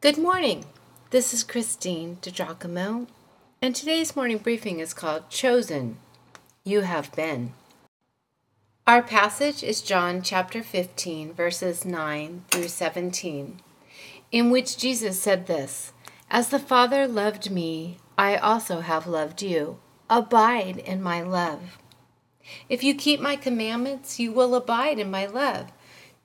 Good morning. This is Christine DiGiacomo, and today's morning briefing is called Chosen. You have been. Our passage is John chapter 15, verses 9 through 17, in which Jesus said this As the Father loved me, I also have loved you. Abide in my love. If you keep my commandments, you will abide in my love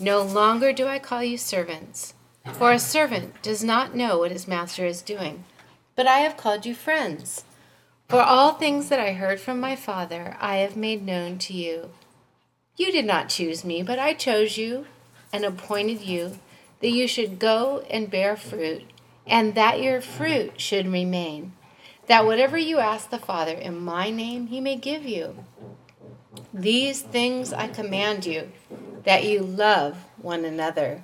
No longer do I call you servants, for a servant does not know what his master is doing, but I have called you friends. For all things that I heard from my Father I have made known to you. You did not choose me, but I chose you and appointed you that you should go and bear fruit, and that your fruit should remain, that whatever you ask the Father in my name he may give you. These things I command you that you love one another.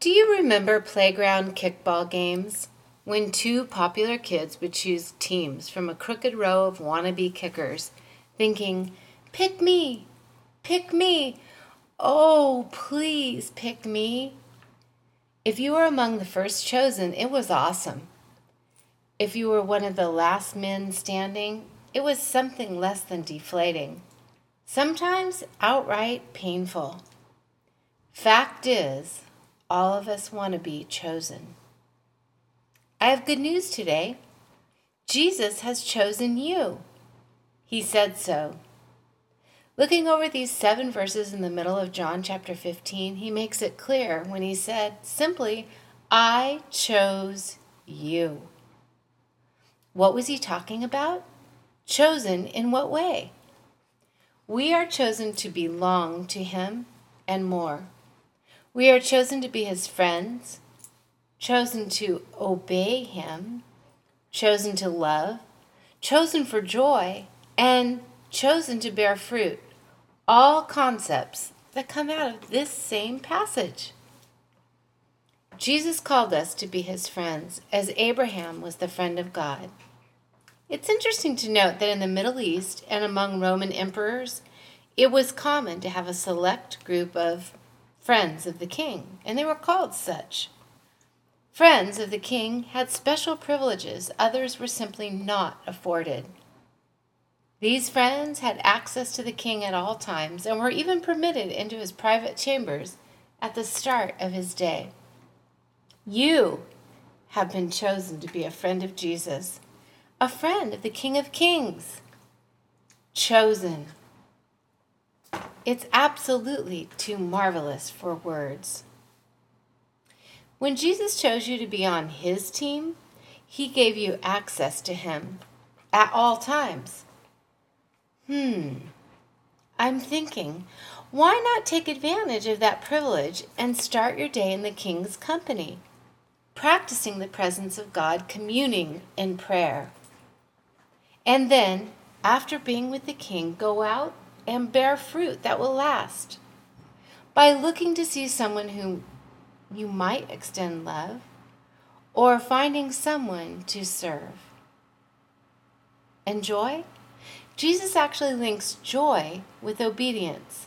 Do you remember playground kickball games? When two popular kids would choose teams from a crooked row of wannabe kickers, thinking, Pick me! Pick me! Oh, please pick me! If you were among the first chosen, it was awesome. If you were one of the last men standing, it was something less than deflating sometimes outright painful. Fact is, all of us want to be chosen. I have good news today. Jesus has chosen you. He said so. Looking over these seven verses in the middle of John chapter 15, he makes it clear when he said simply, I chose you. What was he talking about? Chosen in what way? We are chosen to belong to Him and more. We are chosen to be His friends, chosen to obey Him, chosen to love, chosen for joy, and chosen to bear fruit. All concepts that come out of this same passage. Jesus called us to be his friends, as Abraham was the friend of God. It's interesting to note that in the Middle East and among Roman emperors, it was common to have a select group of friends of the king, and they were called such. Friends of the king had special privileges others were simply not afforded. These friends had access to the king at all times and were even permitted into his private chambers at the start of his day. You have been chosen to be a friend of Jesus a friend of the King of Kings. Chosen. It's absolutely too marvelous for words. When Jesus chose you to be on his team, he gave you access to him at all times. Hmm, I'm thinking, why not take advantage of that privilege and start your day in the King's company, practicing the presence of God, communing in prayer? And then, after being with the king, go out and bear fruit that will last. By looking to see someone whom you might extend love, or finding someone to serve. And joy? Jesus actually links joy with obedience.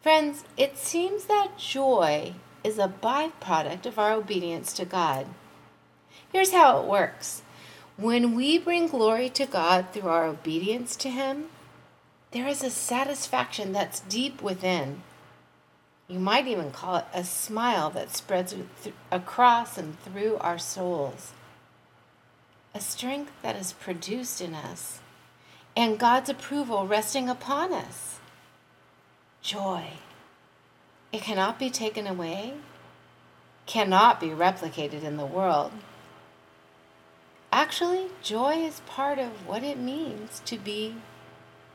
Friends, it seems that joy is a byproduct of our obedience to God. Here's how it works when we bring glory to God through our obedience to Him, there is a satisfaction that's deep within. You might even call it a smile that spreads across and through our souls. A strength that is produced in us, and God's approval resting upon us. Joy. It cannot be taken away, cannot be replicated in the world. Actually, joy is part of what it means to be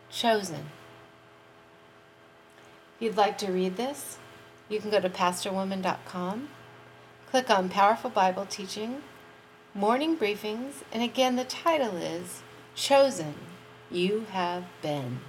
chosen. If you'd like to read this, you can go to pastorwoman.com, click on Powerful Bible Teaching, morning briefings, and again, the title is Chosen You Have Been.